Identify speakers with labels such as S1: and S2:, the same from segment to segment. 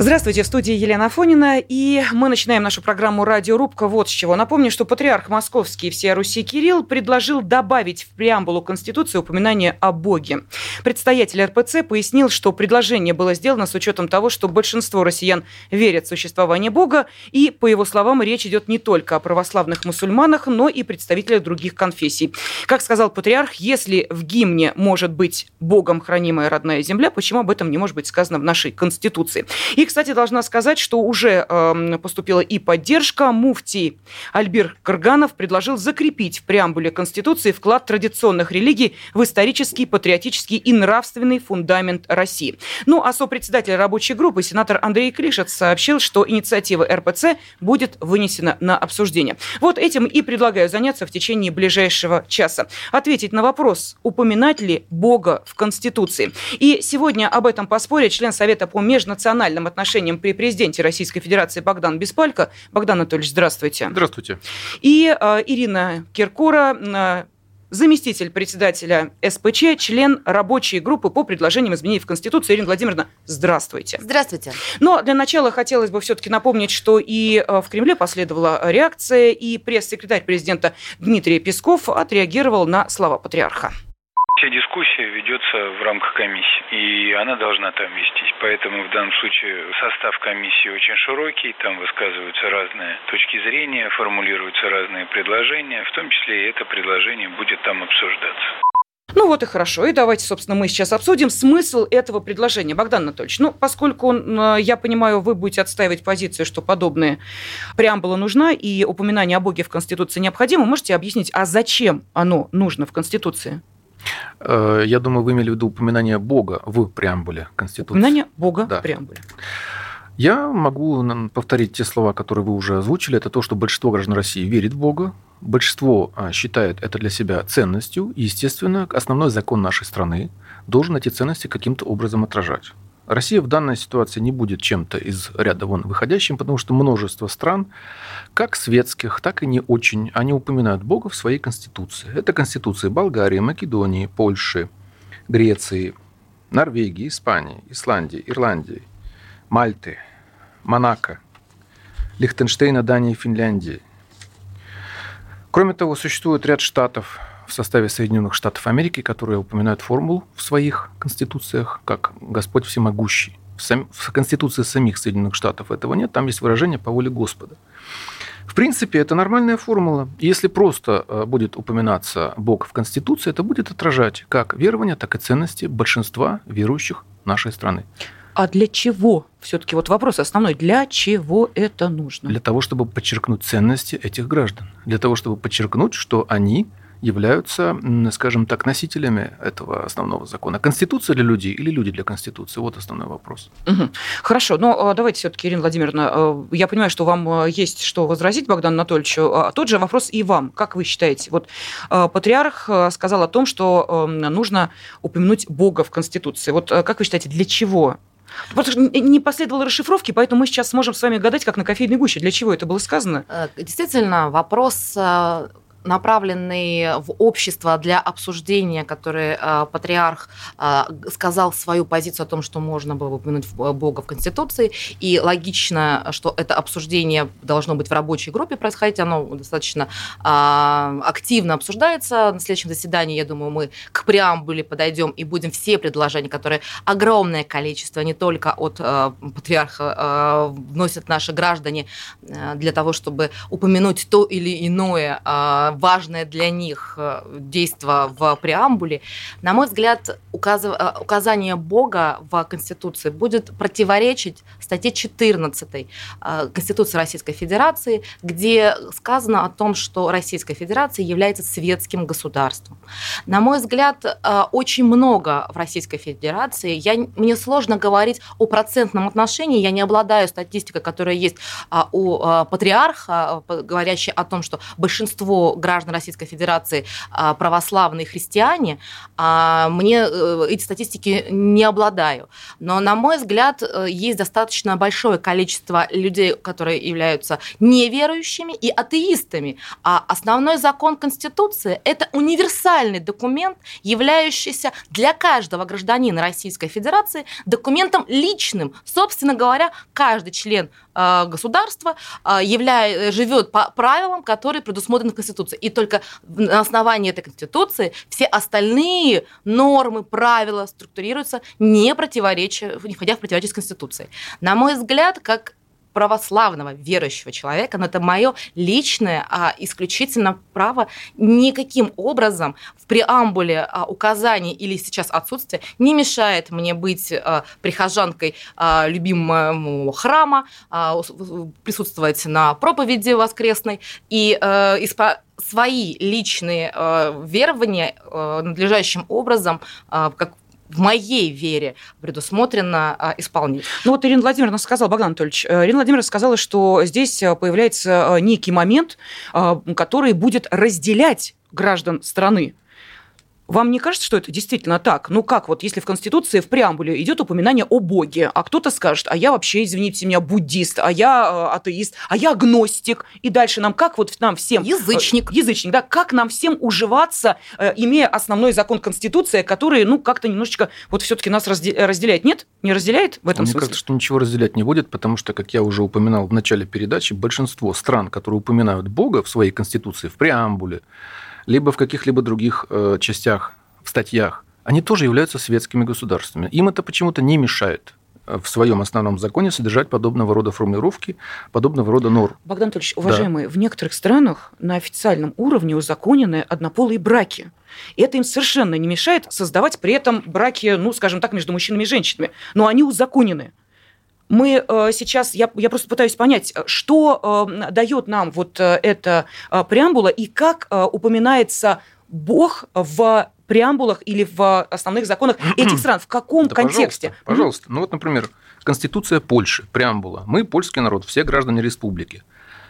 S1: Здравствуйте, в студии Елена Афонина, и мы начинаем нашу программу «Радиорубка» вот с чего. Напомню, что патриарх московский всея Руси Кирилл предложил добавить в преамбулу Конституции упоминание о Боге. Предстоятель РПЦ пояснил, что предложение было сделано с учетом того, что большинство россиян верят в существование Бога, и, по его словам, речь идет не только о православных мусульманах, но и представителях других конфессий. Как сказал патриарх, если в гимне может быть Богом хранимая родная земля, почему об этом не может быть сказано в нашей Конституции? И кстати, должна сказать, что уже э, поступила и поддержка. Муфтий Альбир Карганов предложил закрепить в преамбуле Конституции вклад традиционных религий в исторический, патриотический и нравственный фундамент России. Ну, а сопредседатель рабочей группы, сенатор Андрей Клишет, сообщил, что инициатива РПЦ будет вынесена на обсуждение. Вот этим и предлагаю заняться в течение ближайшего часа. Ответить на вопрос, упоминать ли Бога в Конституции. И сегодня об этом поспорит член Совета по межнациональным отношениям отношениям при президенте Российской Федерации Богдан Беспалько. Богдан Анатольевич, здравствуйте.
S2: Здравствуйте.
S1: И э, Ирина Киркора, э, заместитель председателя СПЧ, член рабочей группы по предложениям изменений в Конституции. Ирина Владимировна, здравствуйте.
S3: Здравствуйте.
S1: Но для начала хотелось бы все-таки напомнить, что и э, в Кремле последовала реакция, и пресс-секретарь президента Дмитрий Песков отреагировал на слова патриарха.
S4: Ведется в рамках комиссии, и она должна там вестись. Поэтому в данном случае состав комиссии очень широкий, там высказываются разные точки зрения, формулируются разные предложения, в том числе и это предложение будет там обсуждаться.
S1: Ну вот и хорошо. И давайте, собственно, мы сейчас обсудим смысл этого предложения. Богдан Анатольевич, ну, поскольку, э, я понимаю, вы будете отстаивать позицию, что подобные преамбула нужна и упоминание о Боге в Конституции необходимо, можете объяснить, а зачем оно нужно в Конституции?
S2: Э, я думаю, вы имели в виду упоминание Бога в преамбуле Конституции.
S1: Упоминание Бога да. в преамбуле.
S2: Я могу повторить те слова, которые вы уже озвучили. Это то, что большинство граждан России верит в Бога, большинство а, считает это для себя ценностью, и, естественно, основной закон нашей страны должен эти ценности каким-то образом отражать. Россия в данной ситуации не будет чем-то из ряда вон выходящим, потому что множество стран, как светских, так и не очень, они упоминают Бога в своей конституции. Это конституции Болгарии, Македонии, Польши, Греции, Норвегии, Испании, Исландии, Ирландии, Мальты, Монако, Лихтенштейна, Дании, Финляндии. Кроме того, существует ряд штатов, в составе Соединенных Штатов Америки, которые упоминают формулу в своих конституциях как «Господь всемогущий». В, сам... в Конституции самих Соединенных Штатов этого нет, там есть выражение «по воле Господа». В принципе, это нормальная формула. Если просто э, будет упоминаться Бог в Конституции, это будет отражать как верования, так и ценности большинства верующих нашей страны.
S1: А для чего? Все-таки вот вопрос основной. Для чего это нужно?
S2: Для того, чтобы подчеркнуть ценности этих граждан. Для того, чтобы подчеркнуть, что они являются, скажем так, носителями этого основного закона. Конституция для людей или люди для Конституции? Вот основной вопрос.
S1: Угу. Хорошо, но а, давайте все-таки, Ирина Владимировна, а, я понимаю, что вам а, есть что возразить Богдану Анатольевичу. Тот же вопрос и вам. Как вы считаете? Вот патриарх сказал о том, что нужно упомянуть Бога в Конституции. Вот как вы считаете, для чего Потому что не последовало расшифровки, поэтому мы сейчас сможем с вами гадать, как на кофейной гуще. Для чего это было сказано?
S3: Э, действительно, вопрос направленный в общество для обсуждения, который э, патриарх э, сказал свою позицию о том, что можно было упомянуть Бога в Конституции, и логично, что это обсуждение должно быть в рабочей группе происходить, оно достаточно э, активно обсуждается. На следующем заседании, я думаю, мы к преамбуле подойдем и будем все предложения, которые огромное количество, не только от э, патриарха э, вносят наши граждане э, для того, чтобы упомянуть то или иное э, важное для них э, действо в преамбуле, на мой взгляд, указ... Э, указание Бога в Конституции будет противоречить статье 14 э, Конституции Российской Федерации, где сказано о том, что Российская Федерация является светским государством. На мой взгляд, очень много в Российской Федерации. Я, мне сложно говорить о процентном отношении, я не обладаю статистикой, которая есть у патриарха, говорящей о том, что большинство граждан Российской Федерации православные христиане, мне эти статистики не обладаю. Но, на мой взгляд, есть достаточно большое количество людей, которые являются неверующими и атеистами. А основной закон Конституции – это универсальный документ, являющийся для каждого гражданина Российской Федерации документом личным. Собственно говоря, каждый член э, государства э, являя, живет по правилам, которые предусмотрены в Конституции. И только на основании этой Конституции все остальные нормы, правила структурируются не противоречия, не входя в противоречие с Конституцией. На мой взгляд, как православного верующего человека, но это мое личное а, исключительно право никаким образом в преамбуле а, указаний или сейчас отсутствие не мешает мне быть а, прихожанкой а, любимого храма, а, присутствовать на проповеди воскресной и а, испо свои личные э, верования э, надлежащим образом, э, как в моей вере предусмотрено а, исполнить.
S1: Ну вот Ирина Владимировна сказала, Богдан Анатольевич, э, Ирина Владимировна сказала, что здесь э, появляется э, некий момент, который будет разделять граждан страны. Вам не кажется, что это действительно так? Ну как, вот если в Конституции в преамбуле идет упоминание о Боге, а кто-то скажет, а я вообще, извините меня, буддист, а я э, атеист, а я агностик, и дальше нам как вот нам всем...
S3: Язычник.
S1: Э, язычник, да, как нам всем уживаться, э, имея основной закон Конституции, который, ну, как-то немножечко вот все-таки нас разделяет. Нет? Не разделяет в этом
S2: Мне
S1: смысле?
S2: кажется, что ничего разделять не будет, потому что, как я уже упоминал в начале передачи, большинство стран, которые упоминают Бога в своей Конституции, в преамбуле, либо в каких-либо других э, частях, в статьях, они тоже являются светскими государствами. Им это почему-то не мешает э, в своем основном законе содержать подобного рода формулировки, подобного рода норм.
S1: Богдан Анатольевич, уважаемые, да. в некоторых странах на официальном уровне узаконены однополые браки. И это им совершенно не мешает создавать при этом браки, ну, скажем так, между мужчинами и женщинами. Но они узаконены мы э, сейчас, я, я просто пытаюсь понять, что э, дает нам вот э, эта преамбула и как упоминается Бог в преамбулах или в основных законах этих стран? В каком да, контексте?
S2: Пожалуйста, пожалуйста. Ну вот, например, Конституция Польши, преамбула. Мы, польский народ, все граждане республики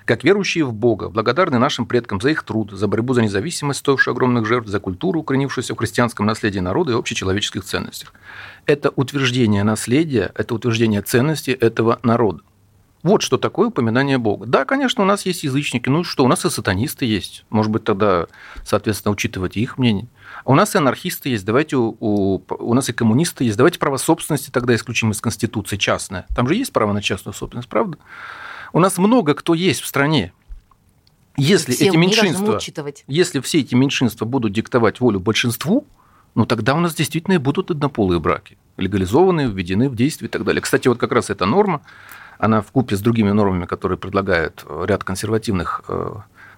S2: как верующие в Бога, благодарны нашим предкам за их труд, за борьбу за независимость, стоившую огромных жертв, за культуру, укоренившуюся в христианском наследии народа и общечеловеческих ценностях. Это утверждение наследия, это утверждение ценностей этого народа. Вот что такое упоминание Бога. Да, конечно, у нас есть язычники, ну что, у нас и сатанисты есть. Может быть, тогда, соответственно, учитывать их мнение. А у нас и анархисты есть, давайте у, у, у нас и коммунисты есть, давайте право собственности тогда исключим из Конституции частное. Там же есть право на частную собственность, правда? У нас много кто есть в стране. Если все эти меньшинства, если все эти меньшинства будут диктовать волю большинству, ну тогда у нас действительно и будут однополые браки, легализованные, введены в действие и так далее. Кстати, вот как раз эта норма, она в купе с другими нормами, которые предлагают ряд консервативных э,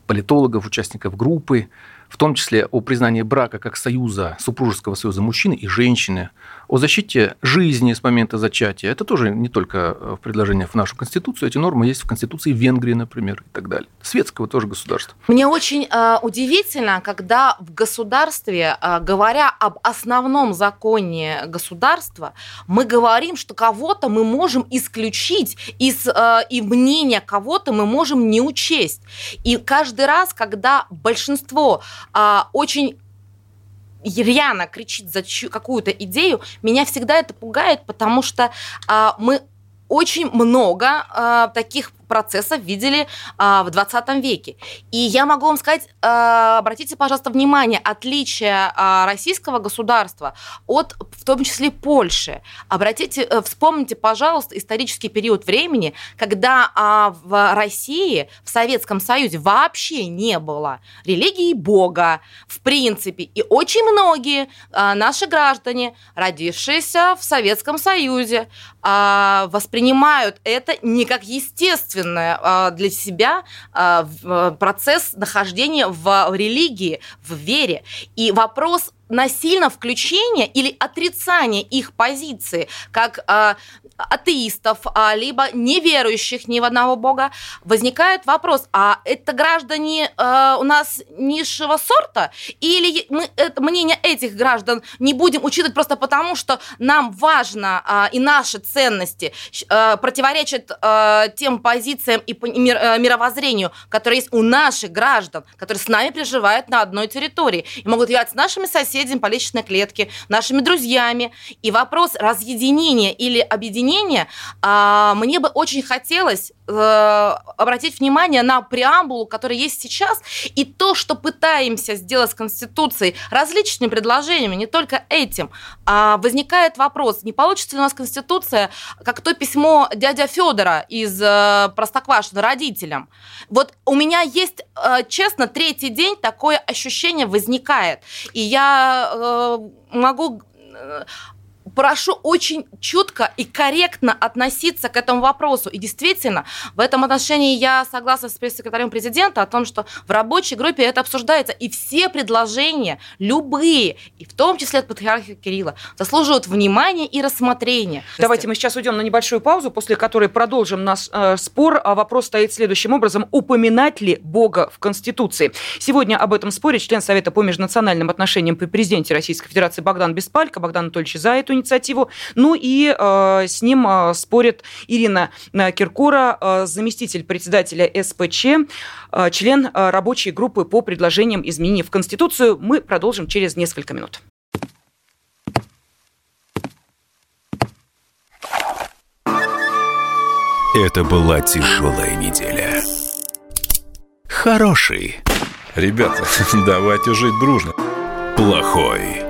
S2: политологов, участников группы, в том числе о признании брака как союза, супружеского союза мужчины и женщины, о защите жизни с момента зачатия. Это тоже не только в предложениях в нашу Конституцию, эти нормы есть в Конституции Венгрии, например, и так далее. Светского тоже государства.
S3: Мне очень э, удивительно, когда в государстве, э, говоря об основном законе государства, мы говорим, что кого-то мы можем исключить из, э, и мнение кого-то мы можем не учесть. И каждый раз, когда большинство очень рьяно кричит за какую-то идею, меня всегда это пугает, потому что а, мы очень много а, таких процессов видели а, в 20 веке. И я могу вам сказать, а, обратите, пожалуйста, внимание, отличие а, российского государства от, в том числе, Польши. Обратите, э, вспомните, пожалуйста, исторический период времени, когда а, в России, в Советском Союзе вообще не было религии Бога, в принципе. И очень многие а, наши граждане, родившиеся в Советском Союзе, а, воспринимают это не как естественно, естественное а, для себя а, процесс нахождения в религии, в вере. И вопрос насильно включение или отрицание их позиции, как э, атеистов, а, либо неверующих ни в одного бога, возникает вопрос, а это граждане э, у нас низшего сорта? Или мы это, мнение этих граждан не будем учитывать просто потому, что нам важно э, и наши ценности э, противоречат э, тем позициям и мир, э, мировоззрению, которые есть у наших граждан, которые с нами проживают на одной территории и могут являться нашими соседями по личной клетке, нашими друзьями. И вопрос разъединения или объединения а, мне бы очень хотелось э, обратить внимание на преамбулу, которая есть сейчас, и то, что пытаемся сделать с Конституцией различными предложениями, не только этим. А, возникает вопрос, не получится ли у нас Конституция, как то письмо дядя Федора из э, Простоквашино родителям. Вот у меня есть, э, честно, третий день такое ощущение возникает. И я могу прошу очень четко и корректно относиться к этому вопросу. И действительно, в этом отношении я согласна с пресс-секретарем президента о том, что в рабочей группе это обсуждается. И все предложения, любые, и в том числе от патриарха Кирилла, заслуживают внимания и рассмотрения.
S1: Давайте мы сейчас уйдем на небольшую паузу, после которой продолжим наш э, спор. А вопрос стоит следующим образом. Упоминать ли Бога в Конституции? Сегодня об этом споре член Совета по межнациональным отношениям при президенте Российской Федерации Богдан Беспалько. Богдан Анатольевич за эту инициативу. Ну и э, с ним э, спорит Ирина э, Киркора, э, заместитель председателя СПЧ, э, член э, рабочей группы по предложениям изменений в Конституцию. Мы продолжим через несколько минут.
S5: Это была тяжелая неделя. Хороший.
S6: Ребята, давайте жить дружно.
S5: Плохой.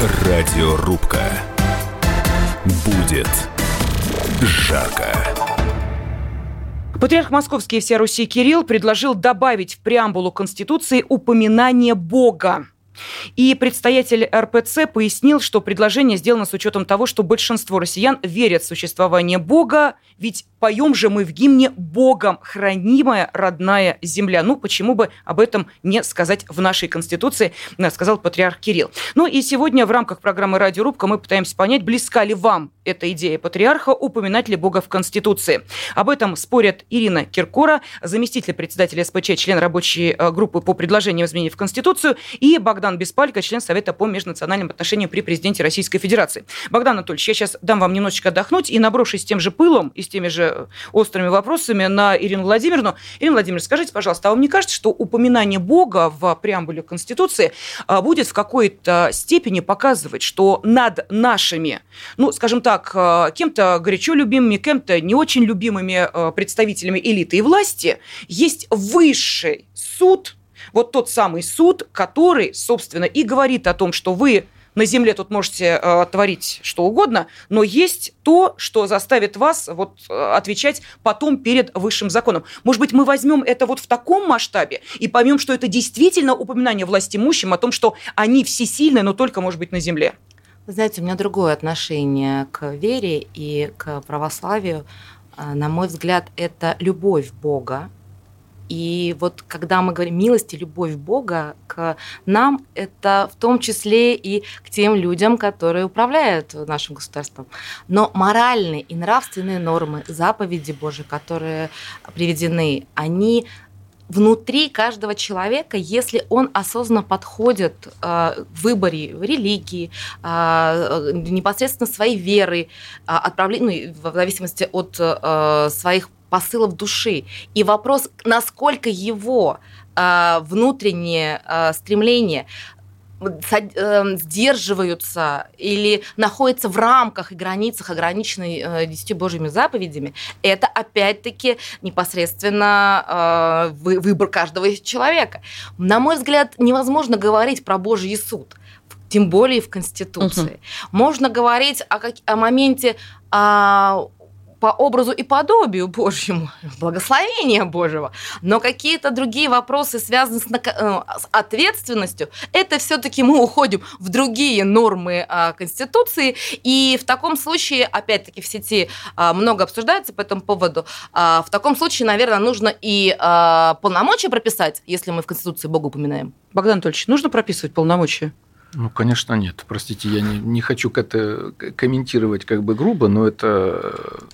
S5: Радиорубка. Будет жарко.
S1: Патриарх Московский и вся Руси Кирилл предложил добавить в преамбулу Конституции упоминание Бога. И предстоятель РПЦ пояснил, что предложение сделано с учетом того, что большинство россиян верят в существование Бога, ведь поем же мы в гимне «Богом хранимая родная земля». Ну, почему бы об этом не сказать в нашей Конституции, э, сказал патриарх Кирилл. Ну и сегодня в рамках программы «Радиорубка» мы пытаемся понять, близка ли вам эта идея патриарха, упоминать ли Бога в Конституции. Об этом спорят Ирина Киркора, заместитель председателя СПЧ, член рабочей э, группы по предложениям изменений в Конституцию, и Богдан Беспалько, член Совета по межнациональным отношениям при президенте Российской Федерации. Богдан Анатольевич, я сейчас дам вам немножечко отдохнуть и наброшусь тем же пылом и с теми же острыми вопросами на Ирину Владимировну. Ирина Владимировна, скажите, пожалуйста, а вам не кажется, что упоминание Бога в преамбуле Конституции а, будет в какой-то степени показывать, что над нашими, ну, скажем так, а, кем-то горячо любимыми, кем-то не очень любимыми представителями элиты и власти есть высший суд, вот тот самый суд, который, собственно, и говорит о том, что вы на земле тут можете э, творить что угодно, но есть то, что заставит вас вот, э, отвечать потом перед высшим законом. Может быть, мы возьмем это вот в таком масштабе и поймем, что это действительно упоминание власть имущим о том, что они всесильны, но только, может быть, на земле.
S3: Вы знаете, у меня другое отношение к вере и к православию. Э, на мой взгляд, это любовь Бога, и вот когда мы говорим милость и любовь Бога к нам, это в том числе и к тем людям, которые управляют нашим государством. Но моральные и нравственные нормы, заповеди Божьи, которые приведены, они внутри каждого человека, если он осознанно подходит э, в выборе религии, э, непосредственно своей веры, э, отправления, ну, в зависимости от э, своих посылов души. И вопрос, насколько его э, внутреннее э, стремление Эм, сдерживаются или находятся в рамках и границах, ограниченной э, десятью Божьими заповедями, это опять-таки непосредственно э, выбор каждого человека. На мой взгляд, невозможно говорить про Божий суд тем более в Конституции. Угу. Можно говорить о, о моменте а, по образу и подобию Божьему, благословения Божьего. Но какие-то другие вопросы, связанные с, э, с ответственностью, это все-таки мы уходим в другие нормы а, Конституции. И в таком случае, опять-таки, в сети а, много обсуждается по этому поводу. А, в таком случае, наверное, нужно и а, полномочия прописать, если мы в Конституции Бога упоминаем.
S1: Богдан Анатольевич, нужно прописывать полномочия?
S2: Ну, конечно, нет. Простите, я не, не хочу это комментировать как бы грубо, но это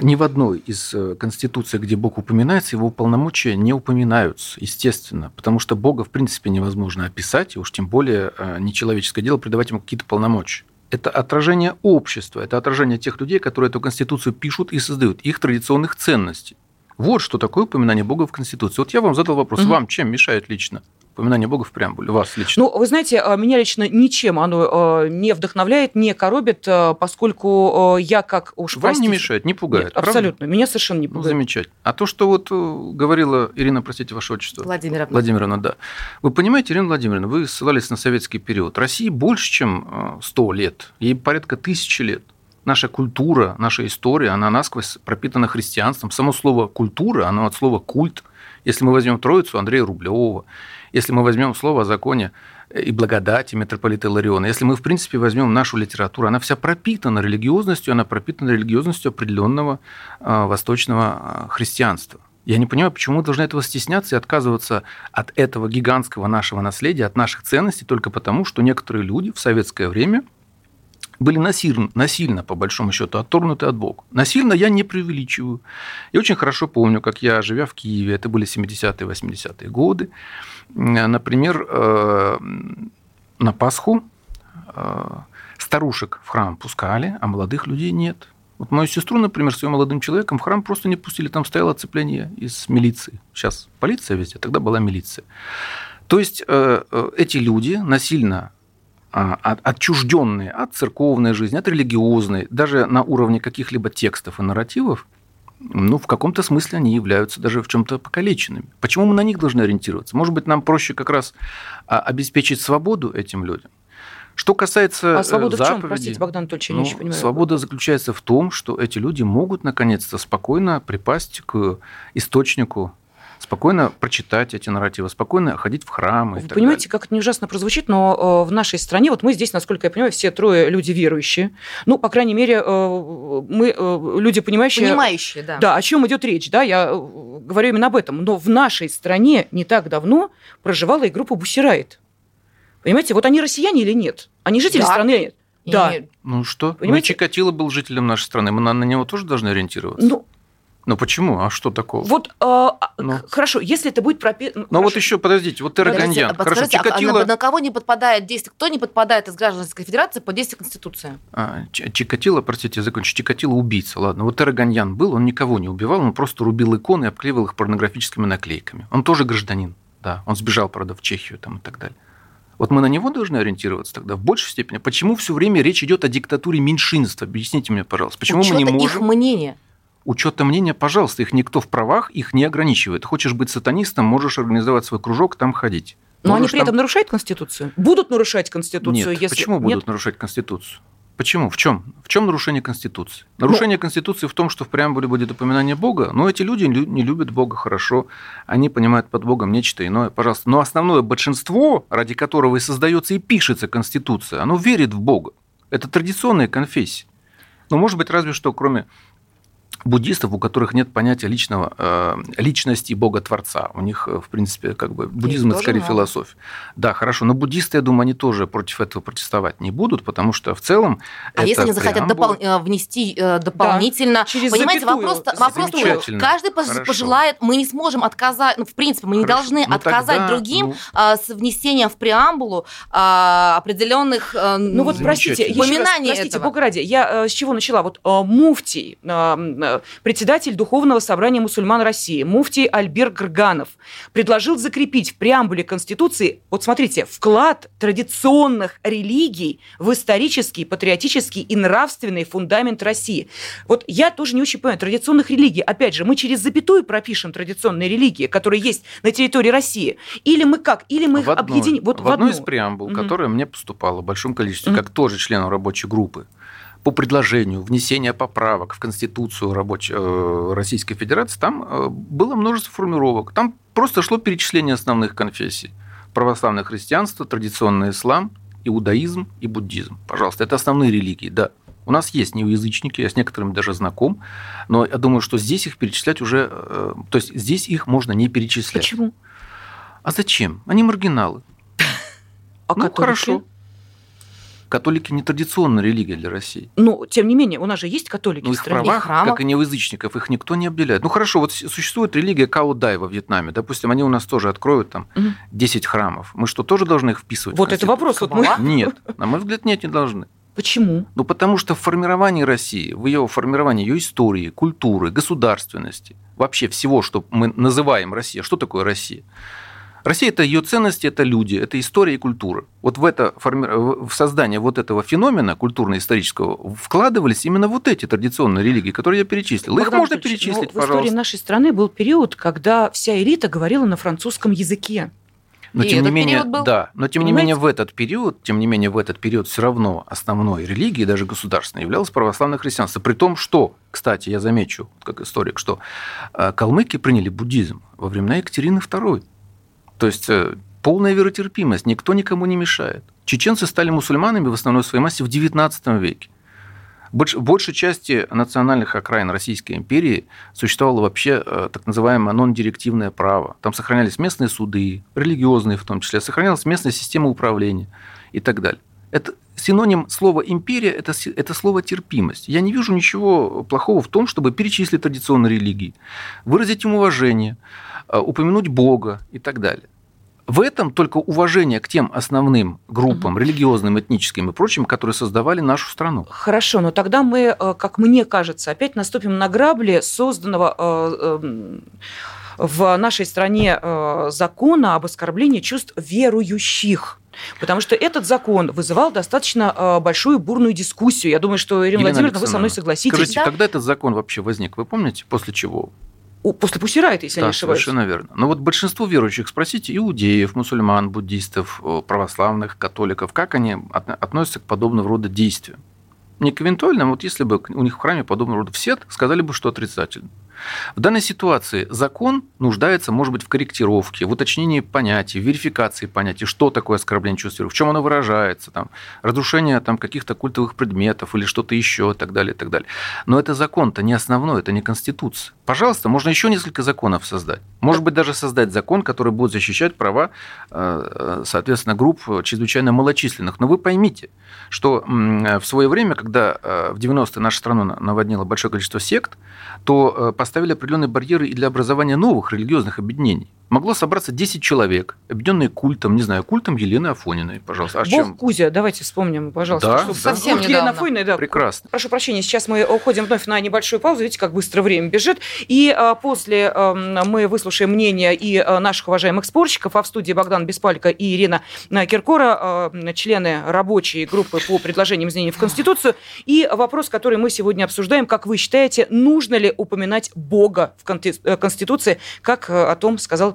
S2: ни в одной из э, конституций, где Бог упоминается, его полномочия не упоминаются, естественно, потому что Бога в принципе невозможно описать, и уж тем более э, нечеловеческое дело придавать ему какие-то полномочия. Это отражение общества, это отражение тех людей, которые эту конституцию пишут и создают, их традиционных ценностей. Вот что такое упоминание Бога в Конституции. Вот я вам задал вопрос, угу. вам чем мешает лично? Упоминание Бога в преамбуле, вас лично?
S1: Ну, вы знаете, а, меня лично ничем оно а, не вдохновляет, не коробит, а, поскольку я как уж...
S2: Вам простите, не мешает, не пугает, Нет,
S1: абсолютно, меня совершенно не ну, пугает.
S2: Ну, замечательно. А то, что вот э, говорила Ирина, простите, ваше отчество.
S3: Владимировна.
S2: Владимировна, да. Вы понимаете, Ирина Владимировна, вы ссылались на советский период. России больше, чем 100 лет, ей порядка тысячи лет наша культура, наша история, она насквозь пропитана христианством. Само слово «культура», оно от слова «культ». Если мы возьмем Троицу Андрея Рублева, если мы возьмем слово о законе и благодати митрополита Лариона, если мы, в принципе, возьмем нашу литературу, она вся пропитана религиозностью, она пропитана религиозностью определенного а, восточного а, христианства. Я не понимаю, почему мы должны этого стесняться и отказываться от этого гигантского нашего наследия, от наших ценностей, только потому, что некоторые люди в советское время были насильно, насильно, по большому счету, отторгнуты от Бога. Насильно я не преувеличиваю. Я очень хорошо помню, как я, живя в Киеве, это были 70-е, 80-е годы, Например, э, на Пасху э, старушек в храм пускали, а молодых людей нет. Вот мою сестру, например, своим молодым человеком в храм просто не пустили, там стояло оцепление из милиции. Сейчас полиция везде, тогда была милиция. То есть э, эти люди насильно отчужденные от церковной жизни, от религиозной, даже на уровне каких-либо текстов и нарративов, ну, в каком-то смысле они являются даже в чем-то покалеченными. Почему мы на них должны ориентироваться? Может быть, нам проще как раз а, обеспечить свободу этим людям? Что касается
S1: а свобода
S2: заповедей,
S1: в чем, простите, Богдан Анатольевич, я
S2: ну,
S1: не понимаю.
S2: Свобода заключается в том, что эти люди могут наконец-то спокойно припасть к источнику спокойно прочитать эти нарративы, спокойно ходить в храмы.
S1: Вы понимаете,
S2: далее.
S1: как это не ужасно прозвучит, но э, в нашей стране, вот мы здесь, насколько я понимаю, все трое люди верующие. Ну, по крайней мере, э, мы э, люди понимающие.
S3: Понимающие, да.
S1: Да, о чем идет речь, да, я говорю именно об этом. Но в нашей стране не так давно проживала и группа Бусирайт. Понимаете, вот они россияне или нет? Они жители да. страны или нет?
S2: И... Да. Ну что? Понимаете? Ну, Чикатило был жителем нашей страны. Мы на, на него тоже должны ориентироваться.
S1: Ну,
S2: ну почему? А что такого?
S1: Вот э, ну. хорошо, если это будет прописано.
S2: Ну вот еще, подождите, вот Терраганьян. Хорошо,
S3: Чикатило... а на, на кого не подпадает действие? Кто не подпадает из граждан Российской Федерации по действию Конституции?
S2: А, Чикатило, простите, я закончу. Чикатило убийца, ладно. Вот Терраганьян был, он никого не убивал, он просто рубил иконы и обклеивал их порнографическими наклейками. Он тоже гражданин, да. Он сбежал, правда, в Чехию там и так далее. Вот мы на него должны ориентироваться тогда в большей степени. Почему все время речь идет о диктатуре меньшинства? Объясните мне, пожалуйста. Почему
S3: Учета
S2: мы не можем...
S3: их мнение
S2: учета мнения, пожалуйста, их никто в правах их не ограничивает. Хочешь быть сатанистом, можешь организовать свой кружок, там ходить.
S1: Но Можешь они при там... этом нарушают Конституцию? Будут нарушать Конституцию?
S2: Нет, если... почему будут Нет? нарушать Конституцию? Почему? В чем? В чем нарушение Конституции? Нарушение ну, Конституции в том, что в преамбуле будет упоминание Бога, но эти люди не любят Бога хорошо, они понимают под Богом нечто иное, пожалуйста. Но основное большинство, ради которого и создается и пишется Конституция, оно верит в Бога. Это традиционная конфессия. Ну, может быть, разве что, кроме буддистов, у которых нет понятия личного, э, личности Бога-творца. У них, э, в принципе, как бы буддизм – это скорее много. философия. Да, хорошо, но буддисты, я думаю, они тоже против этого протестовать не будут, потому что в целом
S3: А если они захотят допол- э, внести дополнительно… Да, через Понимаете, вопрос, вопрос каждый хорошо. пожелает, мы не сможем отказать, ну, в принципе, мы не хорошо. должны ну, отказать тогда, другим ну... с внесением в преамбулу определенных
S1: Ну вот, простите, упоминаний простите, этого. Бога ради, я с чего начала? Вот муфтий председатель Духовного собрания мусульман России, муфтий Альбер Грганов, предложил закрепить в преамбуле Конституции, вот смотрите, вклад традиционных религий в исторический, патриотический и нравственный фундамент России. Вот я тоже не очень понимаю, традиционных религий, опять же, мы через запятую пропишем традиционные религии, которые есть на территории России, или мы как, или мы
S2: в
S1: их объединим? Вот
S2: в,
S1: в одну.
S2: из преамбул,
S1: Мгм.
S2: которая мне поступала в большом количестве,
S1: Мгм.
S2: как тоже члену рабочей группы, по предложению внесения поправок в Конституцию рабочей, э, Российской Федерации, там э, было множество формулировок. Там просто шло перечисление основных конфессий. Православное христианство, традиционный ислам, иудаизм и буддизм. Пожалуйста, это основные религии, да. У нас есть неоязычники, я с некоторыми даже знаком, но я думаю, что здесь их перечислять уже... э, То есть здесь их можно не перечислять.
S1: Почему?
S2: А зачем? Они маргиналы.
S1: А
S2: ну,
S1: католики?
S2: хорошо. Католики не традиционная религия для России.
S1: Ну, тем не менее, у нас же есть католики
S2: Ну,
S1: в стране.
S2: правах,
S3: храмов.
S2: как и не у язычников, их никто не обделяет. Ну, хорошо, вот существует религия Као-Дай во Вьетнаме. Допустим, они у нас тоже откроют там
S1: Мгм.
S2: 10 храмов. Мы что, тоже должны их вписывать? в
S1: Вот это вопрос. Вот мы-?
S2: Нет, на мой взгляд, нет, не должны.
S1: Почему?
S2: Ну, потому что в формировании России, в ее формировании ее истории, культуры, государственности, вообще всего, что мы называем Россия, что такое Россия? Россия – это ее ценности, это люди, это история и культура. Вот в, это, форми- в создание вот этого феномена культурно-исторического вкладывались именно вот эти традиционные религии, которые я перечислил. Их можно
S1: Анатольевич,
S2: перечислить,
S1: но в истории
S2: пожалуйста.
S1: нашей страны был период, когда вся элита говорила на французском языке.
S2: Но
S3: И
S2: тем не менее,
S3: был?
S2: да, но тем не
S1: Понимаете?
S2: менее в этот период, тем не менее в этот период все равно основной религией, даже государственной, являлось православное христианство. При том, что, кстати, я замечу, как историк, что э, калмыки приняли буддизм во времена Екатерины II. То есть э, полная веротерпимость, никто никому не мешает. Чеченцы стали мусульманами в основной своей массе в XIX веке. Больш- большей части национальных окраин Российской империи существовало вообще э, так называемое нон-директивное право. Там сохранялись местные суды, религиозные в том числе, сохранялась местная система управления и так далее. Это синоним слова империя это, это слово терпимость. Я не вижу ничего плохого в том, чтобы перечислить традиционные религии, выразить им уважение, э, упомянуть Бога и так далее. В этом только уважение к тем основным группам, религиозным, этническим и прочим, которые создавали нашу страну.
S1: Хорошо, но тогда мы, э, как мне кажется, опять наступим на грабли созданного э, эм, в нашей стране э, закона об оскорблении чувств верующих. Потому что этот закон вызывал достаточно э, большую бурную дискуссию. Я думаю, что, Ирина
S2: Елена
S1: Владимировна, вы со мной согласитесь.
S2: Скажите,
S3: Да.
S2: когда этот закон вообще возник? Вы помните, после чего?
S1: После Пусирайта, если я
S2: да,
S1: не ошибаюсь.
S2: совершенно верно. Но вот большинство верующих, спросите иудеев, мусульман, буддистов, э, православных, католиков, как они от- относятся к подобного рода действиям? Не к эвентуальным, вот если бы у них в храме подобного рода все сказали бы, что отрицательно. В данной ситуации закон нуждается, может быть, в корректировке, в уточнении понятий, в верификации понятий, что такое оскорбление чувств в чем оно выражается, там, разрушение там, каких-то культовых предметов или что-то еще и так далее, и так далее. Но это закон-то не основной, это не конституция. Пожалуйста, можно еще несколько законов создать. Может быть, даже создать закон, который будет защищать права, э, соответственно, групп чрезвычайно малочисленных. Но вы поймите, что в свое время, когда э, в 90-е нашу страну на- наводнило большое количество сект, то э, поставили определенные барьеры и для образования новых религиозных объединений. Могло собраться 10 человек, объединенные культом, не знаю, культом Елены Афониной, пожалуйста. А
S1: Бог
S2: чем?
S1: Кузя, давайте вспомним, пожалуйста.
S2: Да,
S1: что
S2: да.
S3: Совсем
S1: культ Елены
S3: недавно.
S1: Афониной, да,
S2: Прекрасно.
S1: Прошу прощения, сейчас мы уходим вновь на небольшую паузу. Видите, как быстро время бежит. И а, после а, мы выслушаем мнение и а, наших уважаемых спорщиков. А в студии Богдан Беспалько и Ирина а, Киркора, а, члены рабочей группы по предложениям изменений в Конституцию. И вопрос, который мы сегодня обсуждаем. Как вы считаете, нужно ли упоминать Бога в э, Конституции, как э, о том сказал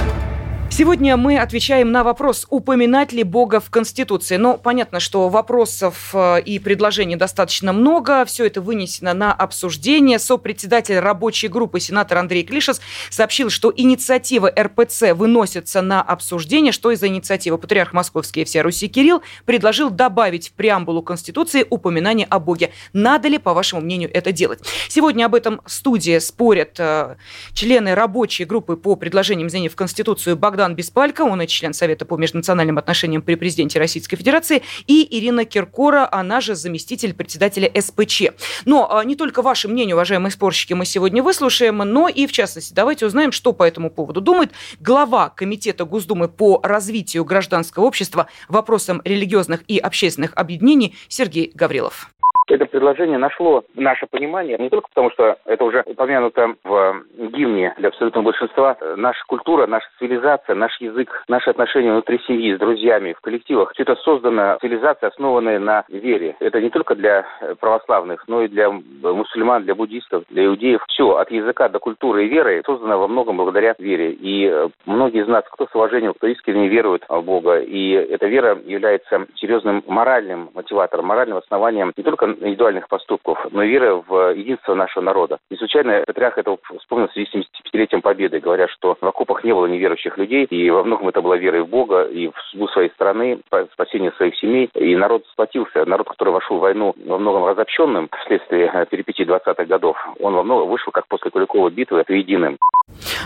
S1: Сегодня мы отвечаем на вопрос, упоминать ли Бога в Конституции. Но понятно, что вопросов э, и предложений достаточно много. Все это вынесено на обсуждение. Сопредседатель рабочей группы сенатор Андрей Клишес сообщил, что инициатива РПЦ выносится на обсуждение. Что из-за инициативы? Патриарх Московский и вся Руси Кирилл предложил добавить в преамбулу Конституции упоминание о Боге. Надо ли, по вашему мнению, это делать? Сегодня об этом в студии спорят э, члены рабочей группы по предложениям изменений в Конституцию Богдан Богдан Беспалько, он и член Совета по межнациональным отношениям при президенте Российской Федерации, и Ирина Киркора, она же заместитель председателя СПЧ. Но а, не только ваше мнение, уважаемые спорщики, мы сегодня выслушаем, но и, в частности, давайте узнаем, что по этому поводу думает глава Комитета Госдумы по развитию гражданского общества вопросам религиозных и общественных объединений Сергей Гаврилов
S7: это предложение нашло наше понимание не только потому, что это уже упомянуто в гимне для абсолютного большинства. Наша культура, наша цивилизация, наш язык, наши отношения внутри семьи, с друзьями, в коллективах. Все это создано цивилизация, основанная на вере. Это не только для православных, но и для мусульман, для буддистов, для иудеев. Все, от языка до культуры и веры создано во многом благодаря вере. И многие из нас, кто с уважением, кто искренне верует в Бога, и эта вера является серьезным моральным мотиватором, моральным основанием не только индивидуальных поступков, но вера в единство нашего народа. Не случайно Патриарх это вспомнил в связи с 75-летием Победы, говоря, что в окопах не было неверующих людей, и во многом это была вера в Бога, и в судьбу своей страны, спасение своих семей, и народ сплотился. Народ, который вошел в войну во многом разобщенным вследствие э, перипетий 20-х годов, он во многом вышел, как после Куликовой битвы, единым.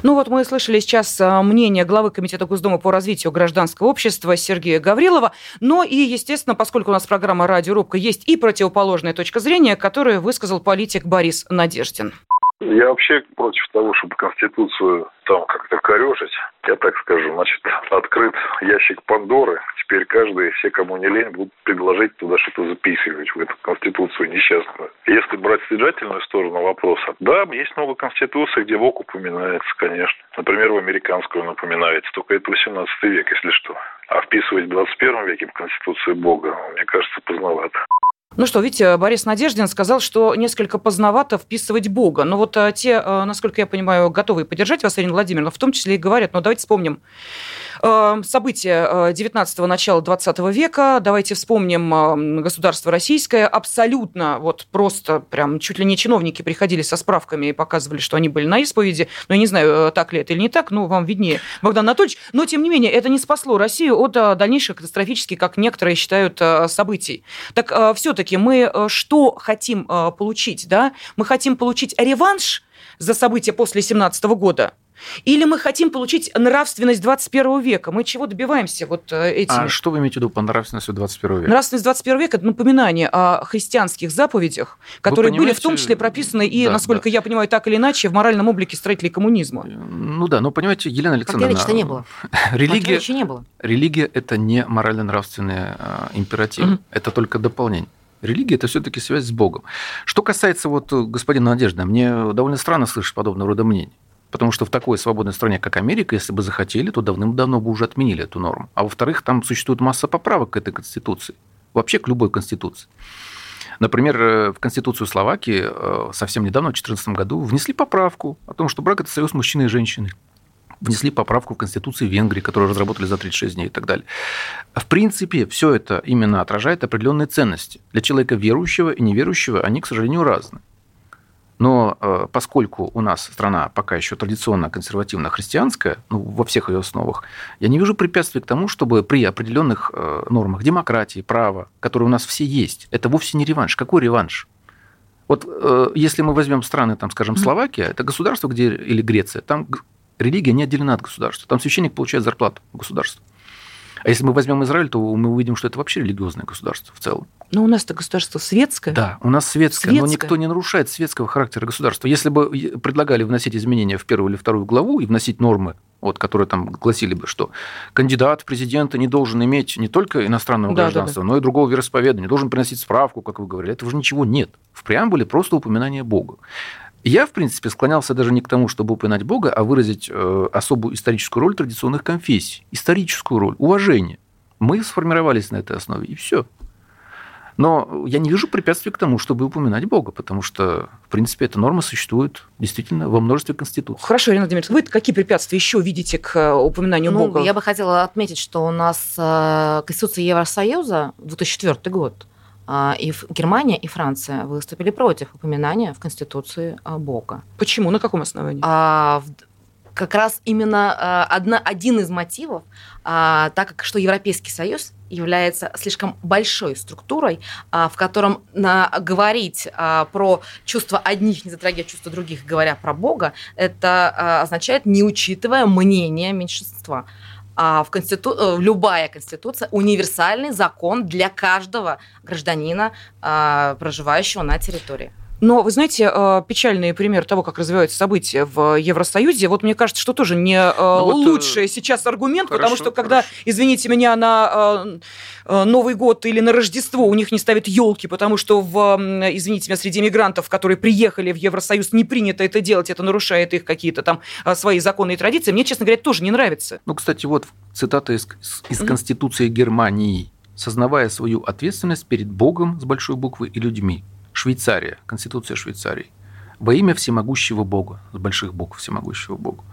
S1: Ну вот мы слышали сейчас э, мнение главы Комитета Госдумы по развитию гражданского общества Сергея Гаврилова, но и, естественно, поскольку у нас программа «Радиорубка», есть и противоположная точка зрения, которую высказал политик Борис Надеждин.
S8: Я вообще против того, чтобы Конституцию там как-то корежить. Я так скажу, значит, открыт ящик Пандоры. Теперь каждый, все, кому не лень, будут предложить туда что-то записывать в эту Конституцию несчастную. Если брать содержательную сторону вопроса, да, есть много Конституций, где Бог упоминается, конечно. Например, в американскую он упоминается, только это 18 век, если что. А вписывать в 21 веке в Конституцию Бога, мне кажется, поздновато.
S1: Ну что, видите, Борис Надеждин сказал, что несколько поздновато вписывать Бога. Но вот а, те, а, насколько я понимаю, готовы поддержать вас, Ирина Владимировна, в том числе и говорят, ну давайте вспомним Эм, события 19-го, э, начала 20 века. Давайте вспомним государство российское. Абсолютно вот просто прям чуть ли не чиновники приходили со справками и показывали, что они были на исповеди. Но я не знаю, э, так ли это или не так, ну, вам виднее, Богдан Анатольевич. Но, тем не менее, это не спасло Россию от э, дальнейших катастрофических, как некоторые считают, событий. Так все-таки мы что хотим получить? Да? Мы хотим получить реванш за события после 17 года – или мы хотим получить нравственность 21 века? Мы чего добиваемся вот э, этим?
S2: А что вы имеете в виду по нравственности 21 века?
S1: Нравственность 21 века – это напоминание о христианских заповедях, которые были в том числе прописаны и, да, насколько да. я понимаю, так или иначе в моральном облике строителей коммунизма.
S2: Ну да, но понимаете, Елена Александровна…
S3: Пока не было.
S2: Религия, не было. Религия – это не морально-нравственный э, императив, угу. это только дополнение. Религия – это все-таки связь с Богом. Что касается вот господина Надежды, мне довольно странно слышать подобного рода мнений. Потому что в такой свободной стране, как Америка, если бы захотели, то давным-давно бы уже отменили эту норму. А во-вторых, там существует масса поправок к этой Конституции. Вообще к любой Конституции. Например, э, в Конституцию Словакии э, совсем недавно, в 2014 году, внесли поправку о том, что брак – это союз мужчины и женщины. Внесли поправку в Конституции Венгрии, которую разработали за 36 дней и так далее. В принципе, все это именно отражает определенные ценности. Для человека верующего и неверующего они, к сожалению, разные. Но э, поскольку у нас страна пока еще традиционно консервативно-христианская, ну, во всех ее основах, я не вижу препятствий к тому, чтобы при определенных э, нормах демократии, права, которые у нас все есть, это вовсе не реванш. Какой реванш? Вот э, если мы возьмем страны, там, скажем, Словакия, это государство, где, или Греция, там религия не отделена от государства. Там священник получает зарплату государства. А если мы возьмем Израиль, то мы увидим, что это вообще религиозное государство в целом.
S1: Но у нас-то государство светское.
S2: Да, у нас светское, светское, но никто не нарушает светского характера государства. Если бы предлагали вносить изменения в первую или вторую главу и вносить нормы, вот, которые там гласили бы, что кандидат в президенты не должен иметь не только иностранного да, гражданства, да, да. но и другого вероисповедания, не должен приносить справку, как вы говорили. Этого же ничего нет. В преамбуле просто упоминание Бога. Я, в принципе, склонялся даже не к тому, чтобы упоминать Бога, а выразить э, особую историческую роль традиционных конфессий. Историческую роль, уважение. Мы сформировались на этой основе, и все. Но я не вижу препятствий к тому, чтобы упоминать Бога, потому что, в принципе, эта норма существует действительно во множестве конституций.
S1: Хорошо, Ирина Владимировна, вы какие препятствия еще видите к э, упоминанию
S3: ну,
S1: Бога?
S3: Я бы хотела отметить, что у нас э, Конституция Евросоюза 2004 год и Германия, и Франция выступили против упоминания в Конституции Бога.
S1: Почему? На каком основании?
S3: А, как раз именно одна, один из мотивов, а, так как что Европейский Союз является слишком большой структурой, а, в котором на, говорить а, про чувства одних, не затрагивая чувства других, говоря про Бога, это а, означает не учитывая мнение меньшинства. А в конститу... Э, любая конституция универсальный закон для каждого гражданина, проживающего на территории.
S1: Но, вы знаете, э, печальный пример того, как развиваются события в Евросоюзе, вот мне кажется, что тоже не э, ну, вот, лучший сейчас аргумент, хорошо, потому что когда, хорошо. извините меня, на э, Новый год или на Рождество у них не ставят елки, потому что, в, извините меня, среди мигрантов, которые приехали в Евросоюз, не принято это делать, это нарушает их какие-то там свои законы и традиции, мне, честно говоря, тоже не нравится.
S2: Ну, кстати, вот цитата из, из. Конституции Германии. «Сознавая свою ответственность перед Богом с большой буквы и людьми, Швейцария, Конституция Швейцарии. Во имя всемогущего Бога, с больших букв всемогущего Бога.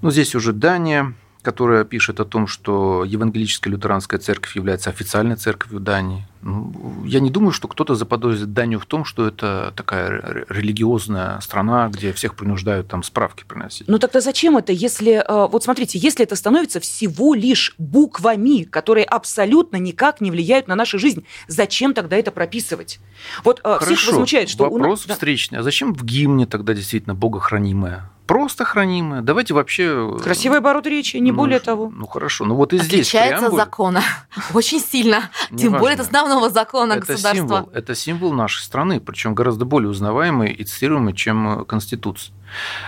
S2: Ну, здесь уже Дания, которая пишет о том, что Евангелическая лютеранская церковь является официальной церковью Дании. Ну, я не думаю, что кто-то заподозрит Данию в том, что это такая религиозная страна, где всех принуждают там справки приносить.
S1: Ну тогда зачем это, если, э, вот смотрите, если это становится всего лишь буквами, которые абсолютно никак не влияют на нашу жизнь, зачем тогда это прописывать? Вот
S2: Хорошо,
S1: э, всех возмущает, что...
S2: Вопрос у нас... встречный. А зачем в гимне тогда действительно богохранимое? Просто хранимое. Давайте вообще...
S1: Э, Красивый оборот речи, не
S2: ну,
S1: более того.
S2: Ну хорошо, ну вот и здесь
S3: Отличается преамбуль... закона очень сильно, тем более это основного закона
S2: это
S3: государства.
S2: Символ, это символ нашей страны, причем гораздо более узнаваемый и цитируемый, чем э, Конституция.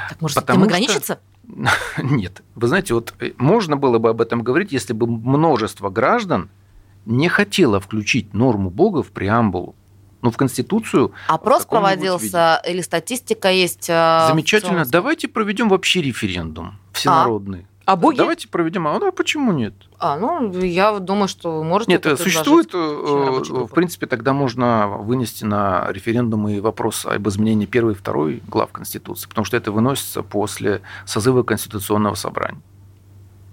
S3: Так может Потому этим ограничиться?
S2: Нет. Вы знаете, вот э, можно было бы об этом говорить, если бы множество граждан не хотело включить норму Бога в преамбулу. Но в Конституцию...
S3: Опрос проводился или статистика есть?
S2: Э, Замечательно. Давайте проведем вообще референдум всенародный.
S1: А, а боги?
S2: Давайте проведем. А ну, а почему нет?
S3: А, ну, я думаю, что может
S2: Нет, существует, э, в принципе, тогда можно вынести на референдум и вопрос об изменении первой и второй глав Конституции, потому что это выносится после созыва Конституционного собрания.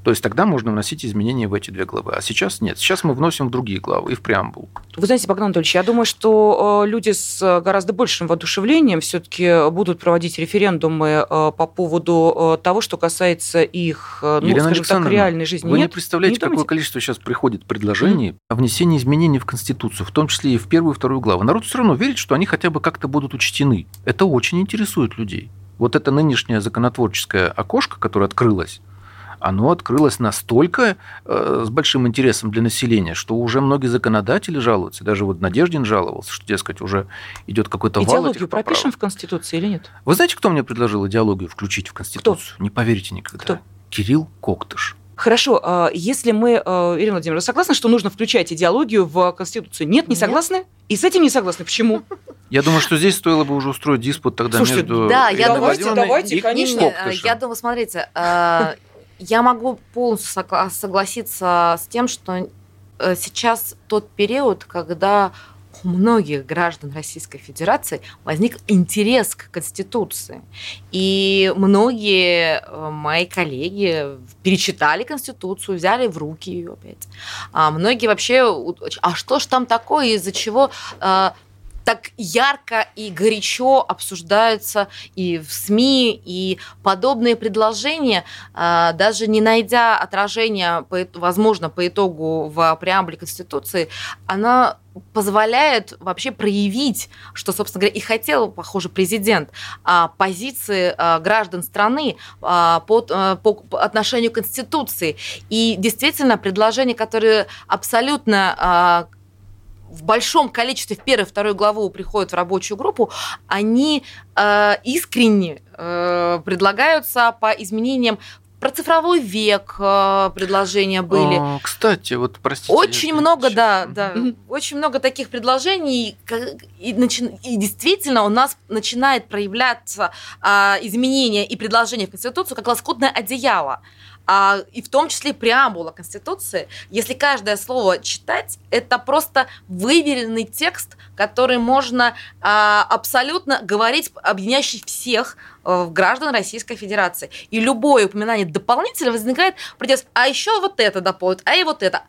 S2: То есть тогда можно вносить изменения в эти две главы. А сейчас нет. Сейчас мы вносим в другие главы и в преамбул.
S1: Вы знаете, Богдан Анатольевич, я думаю, что э, люди с гораздо большим воодушевлением все-таки будут проводить референдумы э, по поводу э, того, что касается их, ну, Елена скажем так, реальной жизни.
S2: Вы
S1: нет?
S2: не представляете, не какое думаете? количество сейчас приходит предложений mm-hmm. о внесении изменений в Конституцию, в том числе и в первую и вторую главу. Народ все равно верит, что они хотя бы как-то будут учтены. Это очень интересует людей. Вот это нынешнее законотворческое окошко, которое открылось, оно открылось настолько э, с большим интересом для населения, что уже многие законодатели жалуются. Даже вот Надеждин жаловался, что, дескать, уже идет какой-то вал
S1: Идеологию пропишем в Конституции или нет?
S2: Вы знаете, кто мне предложил идеологию включить в Конституцию?
S1: Кто?
S2: Не поверите никогда.
S1: Кто?
S2: Кирилл Коктыш.
S1: Хорошо, а если мы, э, Ирина Владимировна, согласны, что нужно включать идеологию в Конституцию? Нет, не согласны? Нет. И с этим не согласны. Почему?
S2: Я думаю, что здесь стоило бы уже устроить диспут тогда
S1: Слушайте,
S2: между
S3: да, я
S1: давайте, давайте,
S2: и
S1: конечно.
S3: Я думаю, смотрите, э, я могу полностью согласиться с тем, что э, сейчас тот период, когда у многих граждан Российской Федерации возник интерес к Конституции. И многие э, мои коллеги перечитали Конституцию, взяли в руки ее опять. А многие вообще, а что ж там такое, из-за чего э, так ярко и горячо обсуждаются и в СМИ, и подобные предложения, а, даже не найдя отражения, возможно, по итогу в преамбуле Конституции, она позволяет вообще проявить, что, собственно говоря, и хотел, похоже, президент, а, позиции а, граждан страны по, по отношению к Конституции. И действительно, предложения, которые абсолютно в большом количестве в первую и вторую главу приходят в рабочую группу, они э, искренне э, предлагаются по изменениям про цифровой век э, предложения были.
S2: Кстати, вот простите.
S3: Очень много, да, да, очень много таких предложений, и, начи... и действительно у нас начинает проявляться э, изменения и предложения в Конституцию как лоскутное одеяло. А, и в том числе преамбула Конституции, если каждое слово читать, это просто выверенный текст, который можно а, абсолютно говорить, объединяющий всех э, граждан Российской Федерации. И любое упоминание дополнительно возникает протест, а еще вот это дополнит, а и вот это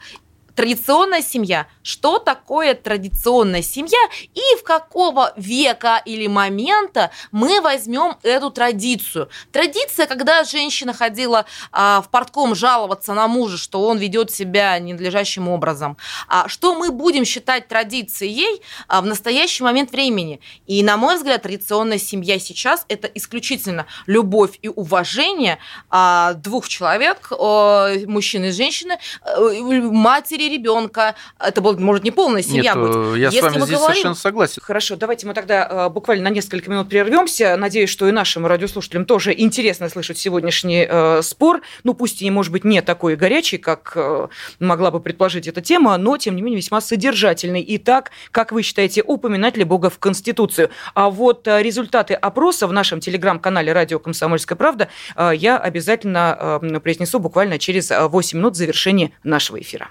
S3: традиционная семья. Что такое традиционная семья и в какого века или момента мы возьмем эту традицию? Традиция, когда женщина ходила а, в портком жаловаться на мужа, что он ведет себя ненадлежащим образом. А что мы будем считать традицией а, в настоящий момент времени? И, на мой взгляд, традиционная семья сейчас это исключительно любовь и уважение а, двух человек, а, мужчины и женщины, а, матери матери ребенка. Это будет, может, не полная семья
S2: Нет,
S3: быть.
S2: я Если с вами здесь говорим... совершенно согласен.
S1: Хорошо, давайте мы тогда э, буквально на несколько минут прервемся. Надеюсь, что и нашим радиослушателям тоже интересно слышать сегодняшний э, спор. Ну, пусть и, может быть, не такой горячий, как э, могла бы предположить эта тема, но, тем не менее, весьма содержательный. Итак, как вы считаете, упоминать ли Бога в Конституцию? А вот э, результаты опроса в нашем телеграм-канале «Радио Комсомольская правда» э, я обязательно э, произнесу буквально через 8 минут завершения нашего эфира.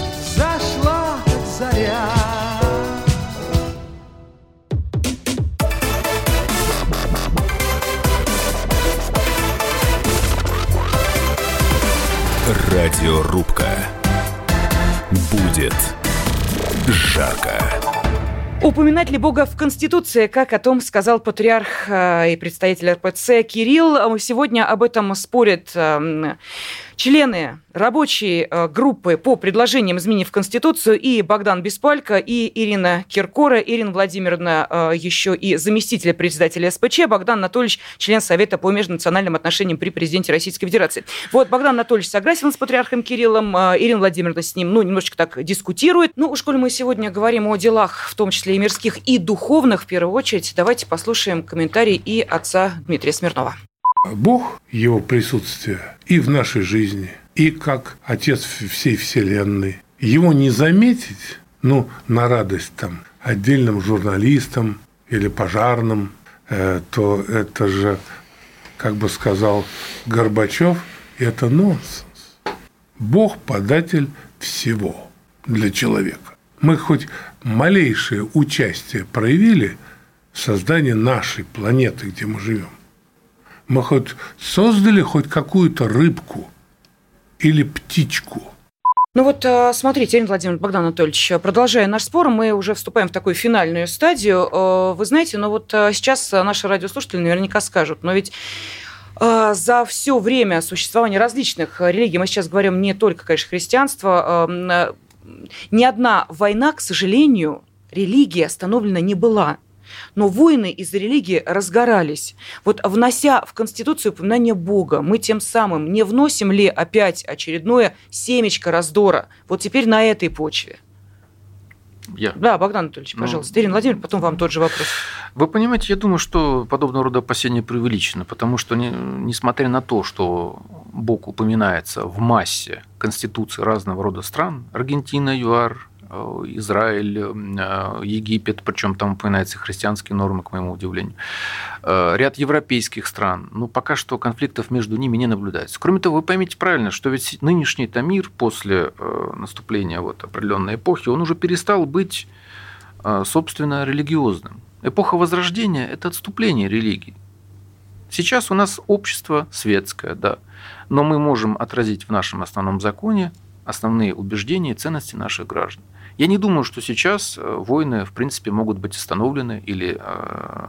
S5: Радиорубка. Будет жарко.
S1: Упоминать ли Бога в Конституции, как о том сказал патриарх э, и представитель РПЦ Кирилл. Сегодня об этом спорят эм, члены рабочей э, группы по предложениям изменений в Конституцию и Богдан Беспалько, и Ирина Киркора. Ирина Владимировна э, еще и заместитель председателя СПЧ, Богдан Анатольевич, член Совета по межнациональным отношениям при президенте Российской Федерации. Вот Богдан Анатольевич согласен с патриархом Кириллом, э, Ирина Владимировна с ним, ну, немножечко так дискутирует. Ну, уж коль мы сегодня говорим о делах, в том числе и мирских, и духовных, в первую очередь, давайте послушаем комментарий и отца Дмитрия Смирнова.
S9: Бог, его присутствие и в нашей жизни, и как Отец всей Вселенной. Его не заметить, ну, на радость там, отдельным журналистам или пожарным, э, то это же, как бы сказал Горбачев, это нонсенс. Бог – податель всего для человека. Мы хоть малейшее участие проявили в создании нашей планеты, где мы живем, мы хоть создали хоть какую-то рыбку или птичку.
S1: Ну вот, э, смотрите, Ирина Владимировна, Богдан Анатольевич, продолжая наш спор, мы уже вступаем в такую финальную стадию. Э, вы знаете, ну вот э, сейчас наши радиослушатели наверняка скажут, но ведь за все время существования различных религий, мы сейчас говорим не только, конечно, христианство, ни одна война, к сожалению, религия остановлена не была но войны из-за религии разгорались. Вот внося в Конституцию упоминание Бога, мы тем самым не вносим ли опять очередное семечко раздора? Вот теперь на этой почве.
S2: Я.
S1: Да, Богдан Анатольевич, ну, пожалуйста. Ну, Ирина Владимировна, потом вам тот же вопрос.
S2: Вы понимаете, я думаю, что подобного рода опасения преувеличены, потому что, не, несмотря на то, что Бог упоминается в массе конституций разного рода стран, Аргентина, ЮАР, Израиль, э, Египет, причем там упоминаются христианские нормы, к моему удивлению, э, ряд европейских стран, но пока что конфликтов между ними не наблюдается. Кроме того, вы поймите правильно, что ведь нынешний Тамир после наступления вот определенной эпохи, он уже перестал быть, собственно, религиозным. Эпоха Возрождения – это отступление религии. Сейчас у нас общество светское, да, но мы можем отразить в нашем основном законе основные убеждения и ценности наших граждан. Я не думаю, что сейчас э, войны, в принципе, могут быть остановлены или, э,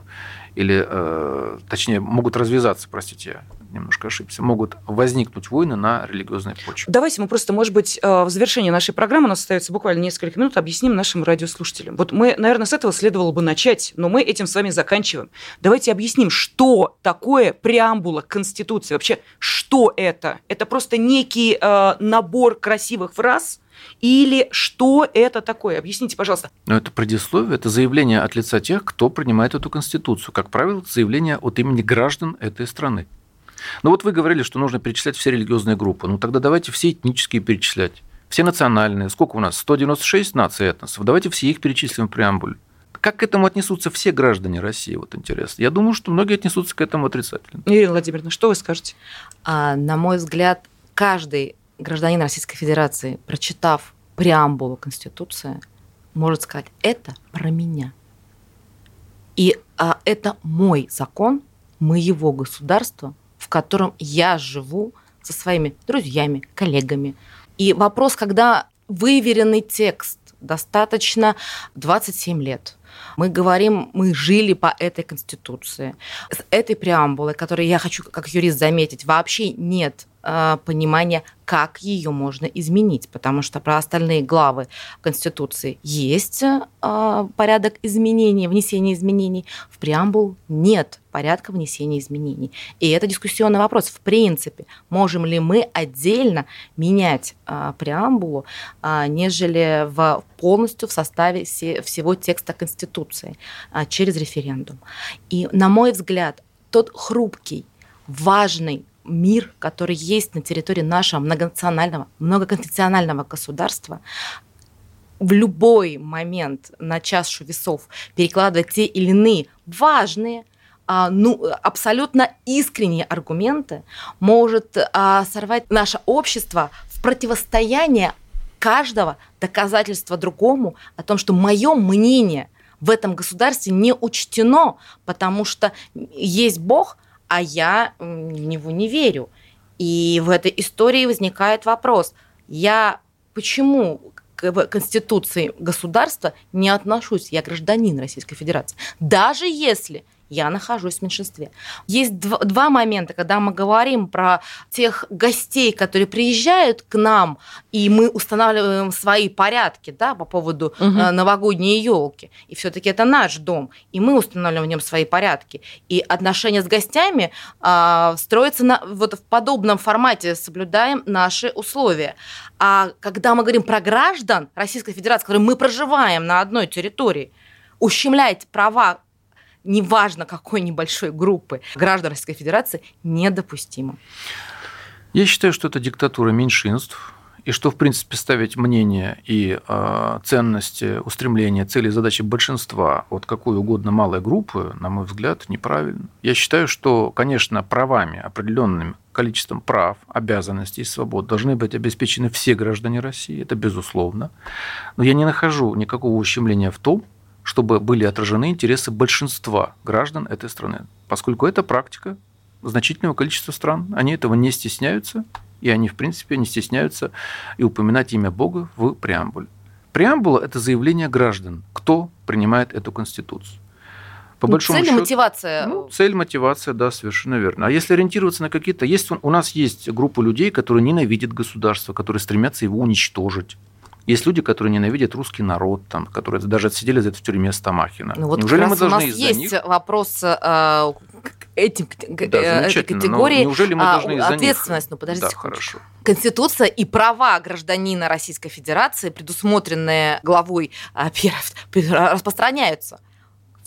S2: или э, точнее, могут развязаться, простите, немножко ошибся, могут возникнуть войны на религиозной почве.
S1: Давайте мы просто, может быть, в завершении нашей программы, у нас остается буквально несколько минут, объясним нашим радиослушателям. Вот мы, наверное, с этого следовало бы начать, но мы этим с вами заканчиваем. Давайте объясним, что такое преамбула Конституции. Вообще, что это? Это просто некий э, набор красивых фраз, или что это такое? Объясните, пожалуйста.
S2: Ну, это предисловие, это заявление от лица тех, кто принимает эту Конституцию. Как правило, это заявление от имени граждан этой страны. Ну вот вы говорили, что нужно перечислять все религиозные группы. Ну тогда давайте все этнические перечислять. Все национальные. Сколько у нас? 196 наций этносов. Давайте все их перечислим в преамбуле. Как к этому отнесутся все граждане России? Вот интересно. Я думаю, что многие отнесутся к этому отрицательно.
S1: Ирина Владимировна, что вы скажете?
S3: А, на мой взгляд, каждый гражданин Российской Федерации, прочитав преамбулу Конституции, может сказать, это про меня. И а, это мой закон, моего государства, котором я живу со своими друзьями, коллегами. И вопрос, когда выверенный текст, достаточно 27 лет. Мы говорим, мы жили по этой конституции. С этой преамбулой, которой я хочу как юрист заметить, вообще нет Э, понимание, как ее можно изменить, потому что про остальные главы Конституции есть э, порядок изменений, внесения изменений, в преамбул нет порядка внесения изменений. И это дискуссионный вопрос. В принципе, можем ли мы отдельно менять э, преамбулу, нежели в, полностью в составе всего текста Конституции через референдум. И, на мой взгляд, тот хрупкий, важный мир, который есть на территории нашего многонационального, многоконфессионального государства, в любой момент на чашу весов перекладывать те или иные важные, а, ну, абсолютно искренние аргументы, может а, сорвать наше общество в противостояние каждого доказательства другому о том, что мое мнение в этом государстве не учтено, потому что есть Бог, а я в него не верю. И в этой истории возникает вопрос, я почему к Конституции государства не отношусь, я гражданин Российской Федерации. Даже если я нахожусь в меньшинстве. Есть два, два момента, когда мы говорим про тех гостей, которые приезжают к нам, и мы устанавливаем свои порядки да, по поводу угу. новогодней елки. И все-таки это наш дом, и мы устанавливаем в нем свои порядки. И отношения с гостями э, строятся на, вот в подобном формате, соблюдаем наши условия. А когда мы говорим про граждан Российской Федерации, которые мы проживаем на одной территории, ущемлять права неважно какой небольшой группы граждан Российской Федерации, недопустимо.
S2: Я считаю, что это диктатура меньшинств, и что, в принципе, ставить мнение и э, ценности, устремления, цели, задачи большинства от какой угодно малой группы, на мой взгляд, неправильно. Я считаю, что, конечно, правами, определенным количеством прав, обязанностей и свобод должны быть обеспечены все граждане России, это безусловно. Но я не нахожу никакого ущемления в том, чтобы были отражены интересы большинства граждан этой страны. Поскольку это практика значительного количества стран, они этого не стесняются, и они, в принципе, не стесняются и упоминать имя Бога в преамбуле. Преамбула – это заявление граждан, кто принимает эту конституцию.
S3: По ну, большому цель счету, мотивация.
S2: Ну, цель мотивация, да, совершенно верно. А если ориентироваться на какие-то... Есть, у нас есть группа людей, которые ненавидят государство, которые стремятся его уничтожить. Есть люди, которые ненавидят русский народ, там, которые даже отсидели за это в тюрьме Стамахина.
S3: Ну, вот Неужели мы должны у нас есть них... вопрос э, этим, да, э, этой категории
S2: неужели мы а, должны
S3: а, ответственность.
S2: Ну,
S3: подождите,
S2: да, хорошо.
S3: Конституция и права гражданина Российской Федерации, предусмотренные главой а, распространяются.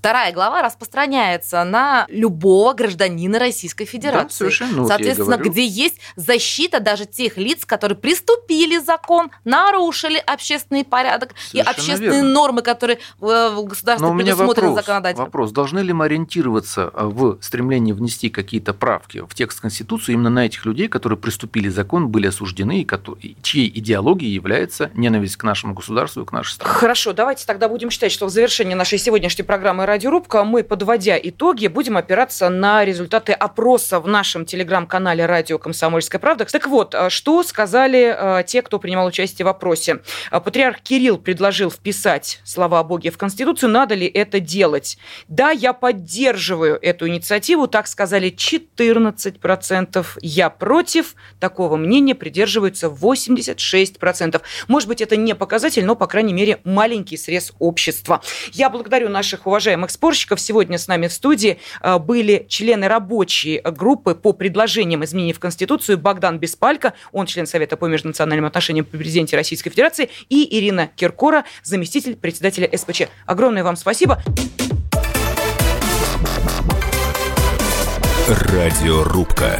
S3: Вторая глава распространяется на любого гражданина Российской Федерации. Да,
S2: совершенно.
S3: Ну, Соответственно, где есть защита даже тех лиц, которые приступили закон, нарушили общественный порядок совершенно и общественные верно. нормы, которые в государстве предусмотрены вопрос, законодательно.
S2: Вопрос, должны ли мы ориентироваться э, в стремлении внести какие-то правки в текст Конституции именно на этих людей, которые приступили закон, были осуждены, и которые, чьей идеологией является ненависть к нашему государству и к нашей стране?
S1: Хорошо, давайте тогда будем считать, что в завершении нашей сегодняшней программы программы «Радиорубка». Мы, подводя итоги, будем опираться на результаты опроса в нашем телеграм-канале «Радио Комсомольская правда». Так вот, а, что сказали те, кто принимал участие в опросе? Патриарх Кирилл предложил вписать слова о Боге в Конституцию. Надо ли это делать? Да, я поддерживаю эту инициативу, так сказали 14%. Я против. Такого мнения придерживаются 86%. Может быть, это не показатель, но, по крайней мере, маленький срез общества. Я благодарю наших уважаемых спорщиков. Сегодня с нами в студии э, были члены рабочей группы по предложениям изменений в Конституцию Богдан Беспалько, он член Совета по межнациональным отношениям при президенте Российской Федерации, и Ирина Киркора, заместитель председателя СПЧ. Огромное вам спасибо.
S5: Радиорубка.